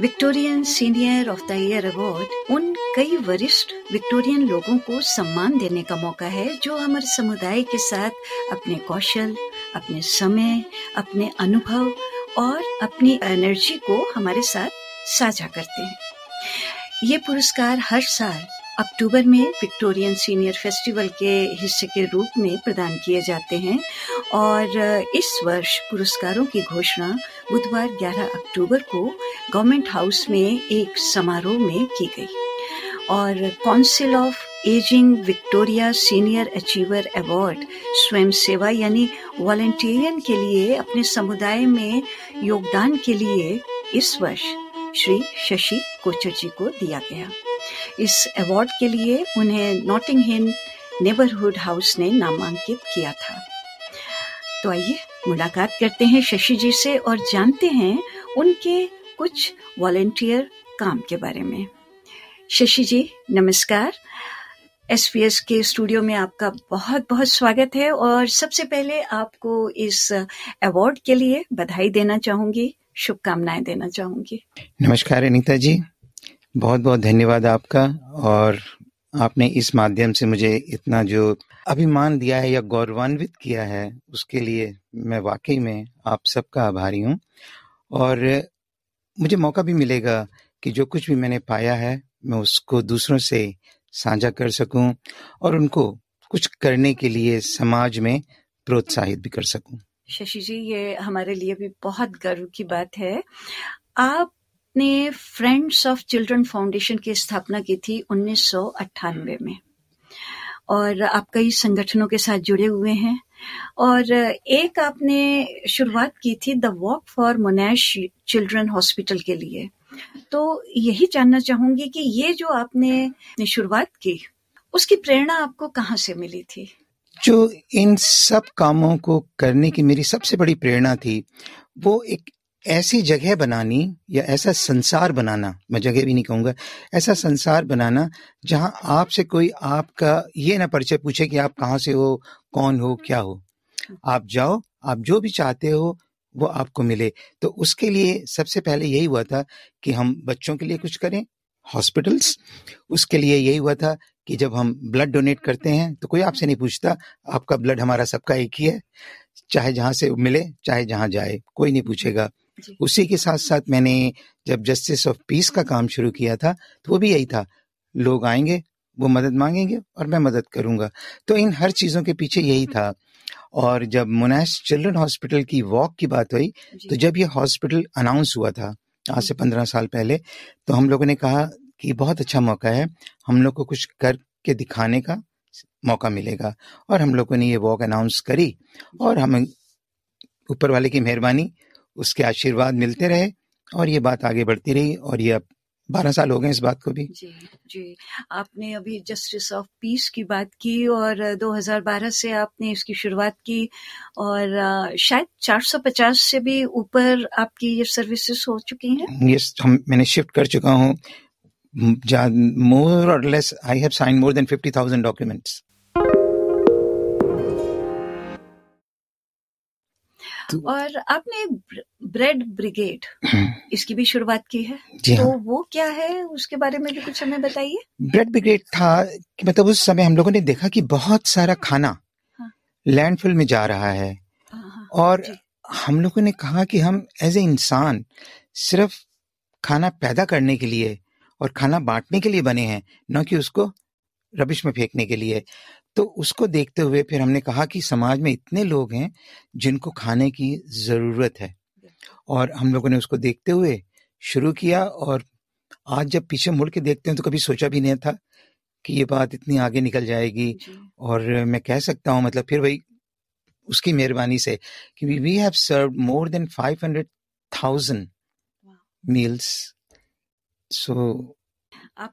Victorian senior of the year award उन कई वरिष्ठ विक्टोरियन लोगों को सम्मान देने का मौका है, जो हमारे समुदाय के साथ अपने कौशल, अपने समय, अपने अनुभव और अपनी एनर्जी को हमारे साथ साझा करते हैं। ये पुरस्कार हर साल अक्टूबर में विक्टोरियन सीनियर फेस्टिवल के हिस्से के रूप में प्रदान किए जाते हैं और इस वर्ष पुरस्कारों की घोषणा बुधवार 11 अक्टूबर को गवर्नमेंट हाउस में एक समारोह में की गई। और council of ageing Victoria senior achiever award स्वयं सेवा यानी वॉलेंटियरियन के लिए अपने समुदाय में योगदान के लिए इस वर्ष श्री शशि कोचर जी को दिया गया। इस अवार्ड के लिए उन्हें नॉटिंग नेबरहुड हाउस ने नामांकित किया था। तो आइए मुलाकात करते हैं शशि जी से और जानते हैं उनके कुछ वॉलेंटियर काम के बारे में। शशि जी, नमस्कार। एस के स्टूडियो में आपका बहुत बहुत स्वागत है और सबसे पहले आपको इस अवार्ड के लिए बधाई देना चाहूँगी, शुभकामनाएँ देना चाहूँगी। नमस्कार, अनिता जी। बहुत बहुत धन्यवाद आपका और आपने इस माध्यम से मुझे इतना जो अभिमान दिया है या गौरवान्वित किया है, उसके लिए मैं वाकई में आप सबका आभारी हूँ। और मुझे मौका भी मिलेगा कि जो कुछ भी मैंने पाया है, मैं उसको दूसरों से साझा कर सकूँ और उनको कुछ करने के लिए समाज में प्रोत्साहित भी कर सकूँ। शशि जी, ये हमारे लिए भी बहुत गर्व की बात है। आपने फ्रेंड्स ऑफ़ चिल्ड्रन फाउंडेशन की स्थापना की थी उन्नीस सौ अट्ठानवे में। और आप कई संगठनों के साथ जुड़े हुए हैं। और एक आपने शुरुआत की थी the walk for Monash children hospital के लिए। तो यही जानना चाहूँगी कि ये जो आपने शुरुआत की, उसकी प्रेरणा आपको कहाँ से मिली थी? जो इन सब कामों को करने की मेरी सबसे बड़ी प्रेरणा थी, वो एक ऐसी जगह बनानी या ऐसा संसार बनाना, मैं जगह भी नहीं कहूँगा, ऐसा संसार बनाना जहाँ आपसे कोई आपका ये ना परिचय पूछे कि आप कहाँ से हो, कौन हो, क्या हो। आप जाओ, आप जो भी चाहते हो, वो आपको मिले। तो उसके लिए सबसे पहले यही हुआ था कि हम बच्चों के लिए कुछ करें, हॉस्पिटल्स। उसके लिए यही हुआ था कि जब हम ब्लड डोनेट करते हैं तो कोई आपसे नहीं पूछता, आपका ब्लड हमारा सबका एक ही है, चाहे जहाँ से मिले, चाहे जहाँ जाए, कोई नहीं पूछेगा। उसी के साथ साथ मैंने जब जस्टिस ऑफ़ पीस का काम शुरू किया था तो वो भी यही था। लोग आएँगे वो मदद मांगेंगे और मैं मदद करूँगा। तो इन हर चीज़ों के पीछे यही था। और जब मुनैश चिल्ड्रन हॉस्पिटल की वॉक की बात हुई तो जब ये हॉस्पिटल अनाउंस हुआ था आज से पंद्रह साल पहले तो हम लोगों ने कहा कि बहुत अच्छा मौका है हम लोग को कुछ करके दिखाने का मौका मिलेगा। और हम लोगों ने ये वॉक अनाउंस करी और हम ऊपर वाले की मेहरबानी उसके आशीर्वाद मिलते रहे और ये बात आगे बढ़ती रही और ये अब बारह साल हो गए इस बात को भी। जी जी। आपने अभी जस्टिस ऑफ़ पीस की बात की और 2012 से आपने इसकी शुरुआत की और शायद 450 से भी ऊपर आपकी ये सर्विसेज़ हो चुकी हैं। यस हम मैंने शिफ्ट कर चुका हूँ। मोर और less I have sign more than fifty thousand documents और आपने ब्रेड ब्रिगेड हम्म। इसकी भी शुरुआत की है जी तो हाँ। वो क्या है उसके बारे में भी कुछ हमें बताइए ब्रेड ब्रिगेड था कि मतलब उस समय हम लोगों ने देखा कि बहुत सारा खाना हाँ। लैंडफिल में जा रहा है हाँ, हाँ, और हम लोगों ने कहा कि हम एज ए इंसान सिर्फ़ खाना पैदा करने के लिए और खाना बांटने के लिए बने हैं न कि उसको रबिश में फेंकने के लिए तो उसको देखते हुए फिर हमने कहा कि समाज में इतने लोग हैं जिनको खाने की ज़रूरत है। और हम लोगों ने उसको देखते हुए शुरू किया और आज जब पीछे मुड़ के देखते हैं तो कभी सोचा भी नहीं था कि ये बात इतनी आगे निकल जाएगी। और मैं कह सकता हूँ मतलब फिर वही उसकी मेहरबानी से कि we have serve more than five hundred thousand meals so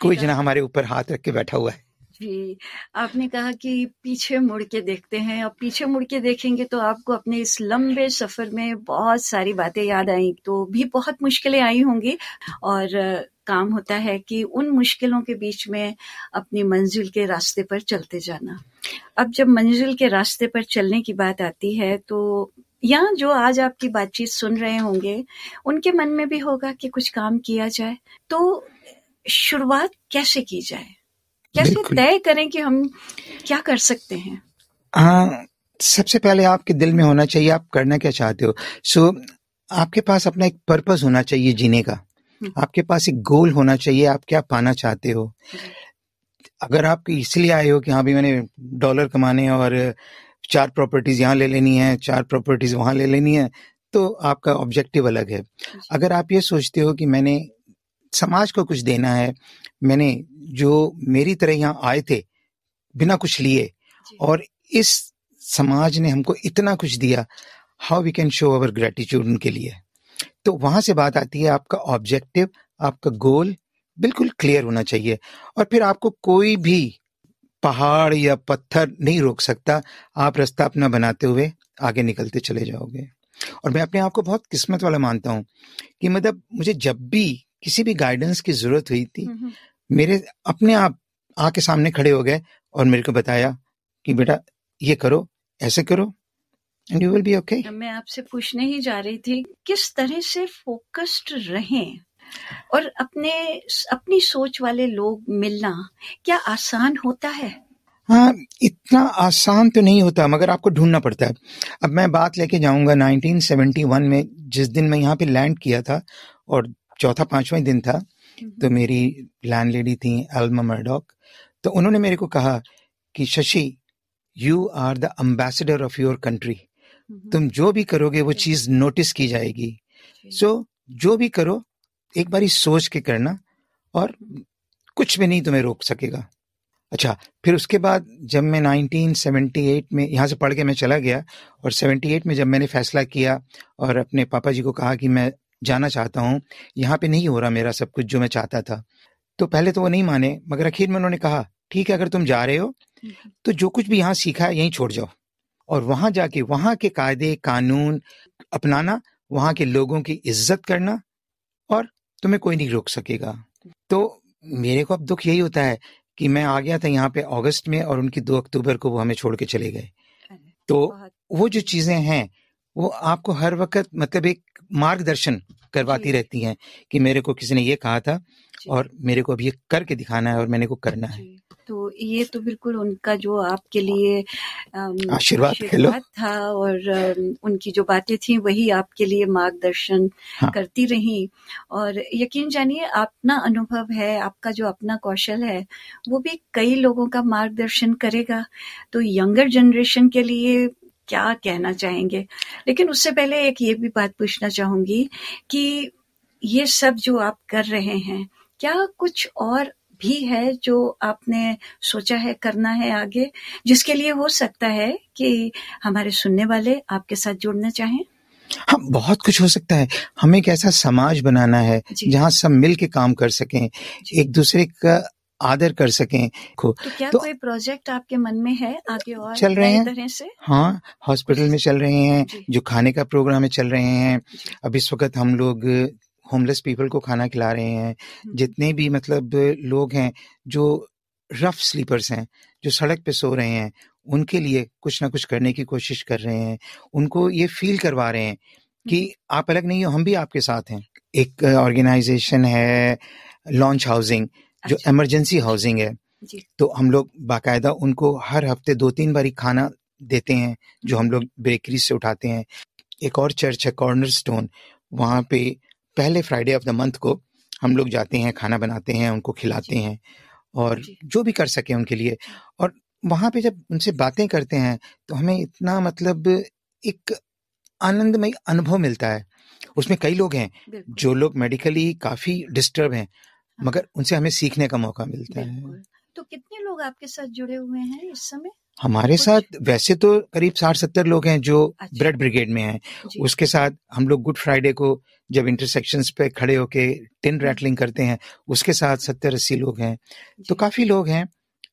कोई जना हमारे ऊपर हाथ रख के बैठा हुआ है। जी, आपने कहा कि पीछे मुड़ के देखते हैं और पीछे मुड़ के देखेंगे तो आपको अपने इस लंबे सफ़र में बहुत सारी बातें याद आई तो भी बहुत मुश्किलें आई होंगी और काम होता है कि उन मुश्किलों के बीच में अपनी मंजिल के रास्ते पर चलते जाना। अब जब मंजिल के रास्ते पर चलने की बात आती है तो या जो आज आपकी बातचीत सुन रहे होंगे, उनके मन में भी होगा कि कुछ काम किया जाए तो शुरुआत कैसे की जाए? कैसे तय करें कि हम क्या कर सकते हैं। हाँ सबसे पहले आपके दिल में होना चाहिए आप करना क्या चाहते हो। सो so, आपके पास अपना एक पर्पस होना चाहिए जीने का। हम्म। आपके पास एक गोल होना चाहिए आप क्या पाना चाहते हो। अगर आप इसलिए आए हो कि हाँ भी मैंने डॉलर कमाने और चार प्रॉपर्टीज़ यहाँ ले लेनी है चार प्रॉपर्टीज़ वहाँ ले लेनी है तो आपका ऑब्जेक्टिव अलग है। अगर आप ये सोचते हो कि मैंने समाज को कुछ देना है मैंने जो मेरी तरह यहाँ आए थे बिना कुछ लिए और इस समाज ने हमको इतना कुछ दिया how we can show our gratitude उनके लिए। तो वहाँ से बात आती है आपका ऑब्जेक्टिव आपका गोल बिल्कुल क्लियर होना चाहिए और फिर आपको कोई भी पहाड़ या पत्थर नहीं रोक सकता आप रास्ता अपना बनाते हुए आगे निकलते चले जाओगे। और मैं अपने आप को बहुत किस्मत वाला मानता हूँ कि मतलब मुझे जब भी किसी भी गाइडेंस की ज़रूरत हुई थी। मेरे अपने आप आके सामने खड़े हो गए और मेरे को बताया कि बेटा ये करो ऐसे करो and you will be okay मैं आपसे पूछने ही जा रही थी किस तरह से फोकस्ड रहें और अपने अपनी सोच वाले लोग मिलना क्या आसान होता है? हाँ इतना आसान तो नहीं होता मगर आपको ढूंढना पड़ता है। अब मैं बात लेके जाऊँगा 1971 में जिस दिन मैं यहाँ पे लैंड किया था और चौथा पांचवा दिन था हम्म। तो मेरी लैंड लेडी थी एल्मा मर्डॉक तो उन्होंने मेरे को कहा कि Shashi you are the ambassador of your country तुम जो भी करोगे वो चीज़ नोटिस की जाएगी। सो so, जो भी करो एक बारी सोच के करना और कुछ भी नहीं तुम्हें रोक सकेगा। अच्छा फिर उसके बाद जब मैं 1978 में यहाँ से पढ़ के मैं चला गया और 78 में जब मैंने फैसला किया और अपने पापा जी को कहा कि मैं जाना चाहता हूँ। यहाँ पे नहीं हो रहा मेरा सब कुछ जो मैं चाहता था। तो पहले तो वो नहीं माने मगर आखिर में उन्होंने कहा ठीक है अगर तुम जा रहे हो तो जो कुछ भी यहाँ सीखा है यहीं छोड़ जाओ। और वहाँ जाके वहाँ के कायदे कानून अपनाना वहाँ के लोगों की इज़्ज़त करना और तुम्हें कोई नहीं रोक सकेगा। तो मेरे को अब दुख यही होता है कि मैं आ गया था यहाँ पे अगस्त में और उनकी दो अक्टूबर को वो हमें छोड़ के चले गए। तो वो जो चीज़ें हैं वो आपको हर वक्त मतलब एक मार्गदर्शन करवाती रहती हैं कि मेरे को किसी ने ये कहा था और मेरे को अब ये करके दिखाना है और मैंने को करना है। तो ये तो बिल्कुल उनका जो आपके लिए आशीर्वाद था और उनकी जो बातें थी वही आपके लिए मार्गदर्शन हाँ। करती रही। और यकीन जानिए अपना अनुभव है आपका जो अपना कौशल है वो भी कई लोगों का मार्गदर्शन करेगा। तो यंगर जनरेशन के लिए क्या कहना चाहेंगे? लेकिन उससे पहले एक ये भी बात पूछना चाहूँगी कि ये सब जो आप कर रहे हैं क्या कुछ और भी है जो आपने सोचा है करना है आगे जिसके लिए हो सकता है कि हमारे सुनने वाले आपके साथ जुड़ना चाहें? हाँ बहुत कुछ हो सकता है। हमें एक ऐसा समाज बनाना है जहाँ सब मिल के काम कर सकें। एक दूसरे का आदर कर सकें तो क्या तो, कोई प्रोजेक्ट आपके मन में है आगे और चल रहे हैं। तरह से? हाँ हॉस्पिटल में चल रहे हैं जो। खाने का प्रोग्राम में चल रहे हैं। अब इस वक्त हम लोग होमलेस पीपल को खाना खिला रहे हैं। हम्म। जितने भी मतलब लोग हैं जो रफ स्लीपर्स हैं जो सड़क पे सो रहे हैं उनके लिए कुछ ना कुछ करने की कोशिश कर रहे हैं। उनको ये फील करवा रहे हैं कि हम्म। आप अलग नहीं हो हम भी आपके साथ हैं। एक ऑर्गेनाइजेशन है लॉन्च हाउसिंग जो इमरजेंसी अच्छा। हाउसिंग है तो हम लोग बाकायदा उनको हर हफ़्ते दो तीन बारी खाना देते हैं जो हम लोग बेकरी से उठाते हैं। एक और चर्च है कॉर्नर स्टोन वहाँ पे पहले फ्राइडे ऑफ़ द मंथ को हम लोग जाते हैं खाना बनाते हैं उनको खिलाते हैं और जो। भी कर सके उनके लिए। और वहाँ पे जब उनसे बातें करते हैं तो हमें इतना मतलब एक आनंदमय अनुभव मिलता है। उसमें कई लोग हैं जो लोग मेडिकली काफ़ी डिस्टर्ब हैं हाँ। मगर उनसे हमें सीखने का मौका मिलता है। तो कितने लोग आपके साथ जुड़े हुए हैं इस समय? हमारे साथ वैसे तो करीब साठ सत्तर लोग हैं जो अच्छा। ब्रेड ब्रिगेड में हैं। उसके साथ हम लोग गुड फ्राइडे को जब इंटरसेक्शन पे खड़े होके टिन रैटलिंग करते हैं उसके साथ सत्तर अस्सी लोग हैं। तो काफ़ी लोग हैं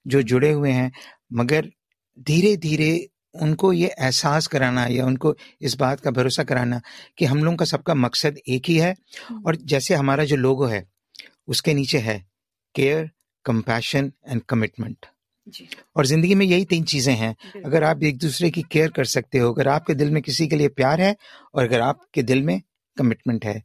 जो जुड़े हुए हैं मगर धीरे धीरे उनको ये एहसास कराना या उनको इस बात का भरोसा कराना कि हम लोगों का सबका मकसद एक ही है हम्म, और जैसे हमारा जो लोगो है उसके नीचे है केयर कंपैशन एंड कमिटमेंट और ज़िंदगी में यही तीन चीज़ें हैं। अगर आप एक दूसरे की केयर कर सकते हो अगर आपके दिल में किसी के लिए प्यार है और अगर आपके दिल में कमिटमेंट है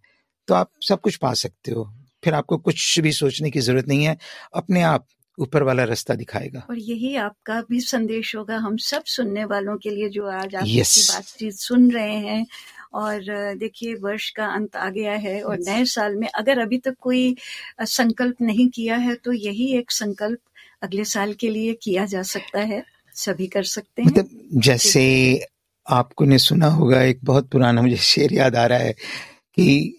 तो आप सब कुछ पा सकते हो। फिर आपको कुछ भी सोचने की ज़रूरत नहीं है। अपने आप ऊपर वाला रास्ता दिखाएगा। और यही आपका भी संदेश होगा। हम सब सुनने वालों के लिए जो आज आप Yes. बातचीत सुन रहे हैं और देखिए वर्ष का अंत आ गया है और नए साल में अगर अभी तक कोई संकल्प नहीं किया है तो यही एक संकल्प अगले साल के लिए किया जा सकता है। सभी कर सकते हैं। मतलब जैसे आपको ने सुना होगा एक बहुत पुराना मुझे शेर याद आ रहा है कि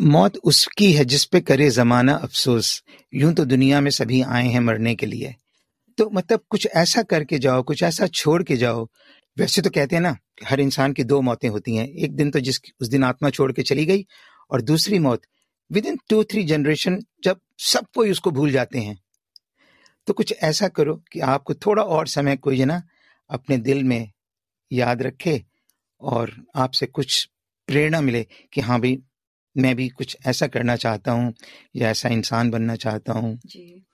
मौत उसकी है जिस पे करे जमाना अफसोस। यूँ तो दुनिया में सभी आए हैं मरने के लिए। तो मतलब कुछ ऐसा करके जाओ कुछ ऐसा छोड़ के जाओ वैसे तो कहते हैं ना, हर इंसान की दो मौतें होती हैं, एक दिन तो जिस उस दिन आत्मा छोड़ के चली गई और दूसरी मौत within two three generation जब सब कोई उसको भूल जाते हैं। तो कुछ ऐसा करो कि आपको थोड़ा और समय कोई ना, अपने दिल में याद रखे और आपसे कुछ प्रेरणा मिले कि हाँ भाई, मैं भी कुछ ऐसा करना चाहता हूँ या ऐसा इंसान बनना चाहता हूँ। जी।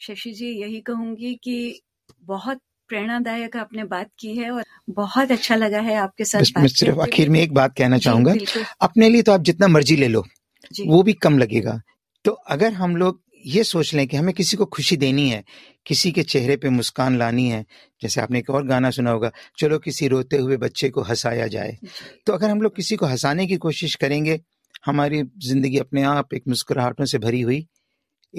शशि जी, यही कहूँगी कि बहुत प्रेरणादायक आपने बात की है और बहुत अच्छा लगा है आपके साथ मैं सिर्फ़ आखिर में एक बात कहना चाहूँगा। अपने लिए तो आप जितना मर्ज़ी ले लो वो भी कम लगेगा। तो अगर हम लोग ये सोच लें कि हमें किसी को खुशी देनी है किसी के चेहरे पे मुस्कान लानी है जैसे आपने एक और गाना सुना होगा चलो किसी रोते हुए बच्चे को हंसाया जाए। तो अगर हम लोग किसी को हंसाने की कोशिश करेंगे हमारी ज़िंदगी अपने आप एक मुस्कुराहटों से भरी हुई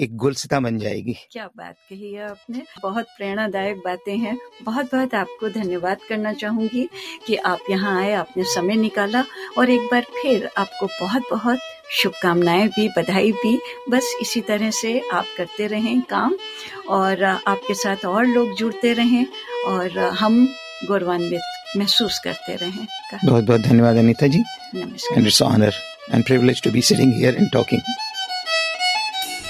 एक गुलसिता बन जाएगी। क्या बात कही है आपने। बहुत प्रेरणादायक बातें हैं। बहुत बहुत आपको धन्यवाद करना चाहूँगी कि आप यहाँ आए आपने समय निकाला और एक बार फिर आपको बहुत बहुत शुभकामनाएँ भी बधाई भी। बस इसी तरह से आप करते रहें काम और आपके साथ और लोग जुड़ते रहें और हम गौरवान्वित महसूस करते रहें। बहुत बहुत धन्यवाद अनिता जी। नमस्कार। And privilege to be sitting here and talking.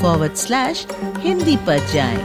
forward slash Hindi पर जाएँ।